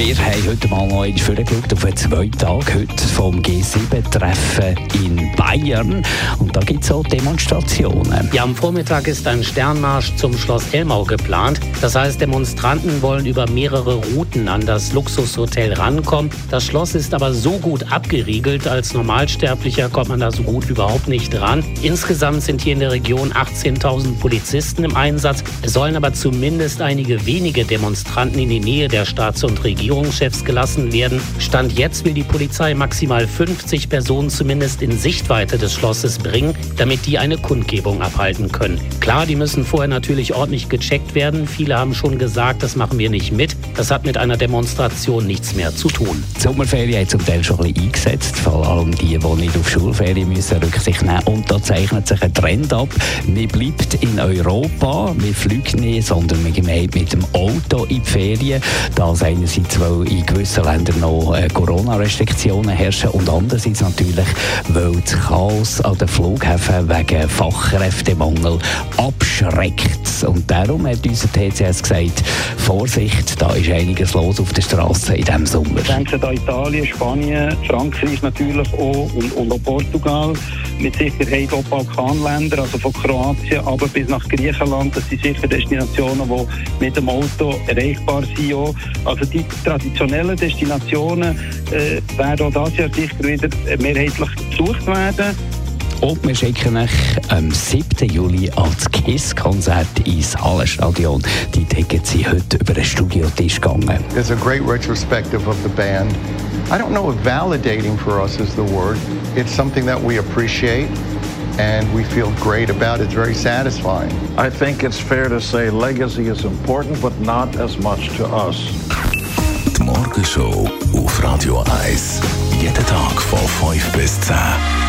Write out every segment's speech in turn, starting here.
Wir haben heute mal noch einmal vorgeschaut auf einen zweiten Tag heute vom G7-Treffen in Bayern. Und da gibt es auch Demonstrationen. Ja, am Vormittag ist ein Sternmarsch zum Schloss Elmau geplant. Das heißt, Demonstranten wollen über mehrere Routen an das Luxushotel rankommen. Das Schloss ist aber so gut abgeriegelt, als Normalsterblicher kommt man da so gut überhaupt nicht ran. Insgesamt sind hier in der Region 18.000 Polizisten im Einsatz. Es sollen aber zumindest einige wenige Demonstranten in die Nähe der Staats- und Regierungschefs gelassen werden. Stand jetzt will die Polizei maximal 50 Personen zumindest in Sichtweite des Schlosses bringen, damit die eine Kundgebung abhalten können. Klar, die müssen vorher natürlich ordentlich gecheckt werden. Viele haben schon gesagt, das machen wir nicht mit. Das hat mit einer Demonstration nichts mehr zu tun. Die Sommerferien haben zum Teil schon ein bisschen eingesetzt, vor allem die, die nicht auf Schulferien müssen Rücksicht nehmen. Und da zeichnet sich ein Trend ab. Man bleibt in Europa, man fliegt nicht, sondern man geht mit dem Auto in die Ferien. Das einerseits, weil in gewissen Ländern noch äh, Corona-Restriktionen herrschen und andererseits natürlich, weil das Chaos an den Flughäfen wegen Fachkräftemangel abschreckt. Und darum hat unser TCS gesagt, Vorsicht, da ist einiges los auf der Straße in diesem Sommer. Ich denke da Italien, Spanien, Frankreich natürlich auch und, und auch Portugal. Mit Sicherheit auch Balkanländer, also von Kroatien aber bis nach Griechenland. Das sind sicher Destinationen, die mit dem Auto erreichbar sind. Auch. Also die traditionellen Destinationen äh, werden auch dieses Jahr sicher wieder mehrheitlich besucht werden. Und wir schicken euch am 7. Juli als KISS-Konzert ins Hallenstadion. Die Tickets sind heute über den Studiotisch gegangen. There's a great retrospective of the band. I don't know if validating for us is the word. It's something that we appreciate and we feel great about. It's very satisfying. I think it's fair to say legacy is important, but not as much to us. Die Morgenshow auf Radio 1. Jeden Tag von 5 bis 10.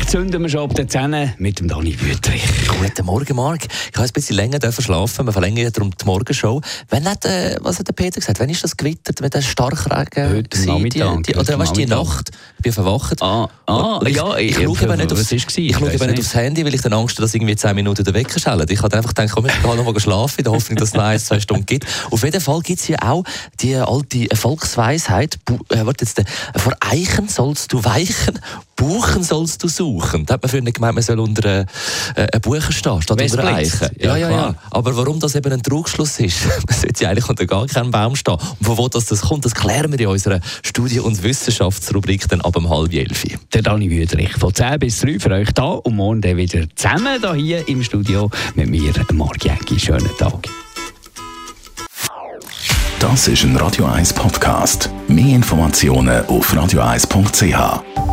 Aber Feuerwerk zünden wir schon ab der 10 mit dem Dani Wüttrich. Guten Morgen, Marc. Ich habe ein bisschen länger verschlafen. Wir verlängern darum die Morgenshow. Wenn nicht, äh, was hat der Peter gesagt? Wann ist das gewittert mit dem Starkregen? Heute? Nachmittag. Die, die, oder was die. Nacht? Ich bin verwacht. Ah, ah ich, ja, ich, ich- schaue eben nicht aufs, ich schaue nicht nicht. aufs Handy, weil ich dann Angst habe, dass irgendwie 10 Minuten der Wecker schellt. Ich habe einfach gedacht, komm, ich gehe noch mal schlafen, in der Hoffnung, dass es noch ein, zwei Stunden gibt. Auf jeden Fall gibt es hier auch die alte Volksweisheit, äh, warte jetzt, äh, vor Eichen sollst du weichen, Buchen sollst du suchen. Da hat man früher gemeint, man soll unter äh, einem Buchen stehen, statt unter einer blitzt. Eiche. Ja, Ja, ja. Aber warum das eben ein Trugschluss ist, man sollte ja eigentlich unter gar keinem Baum stehen. Und von wo das, das kommt, das klären wir in unserer Studie- und Wissenschaftsrubrik dann ab um halb elf. Der Dani Wüttrich von 10 bis 3 für euch da und morgen dann wieder zusammen da hier im Studio mit mir, Marc Jäcki. Schönen Tag. Das ist ein Radio 1 Podcast. Mehr Informationen auf radio1.ch.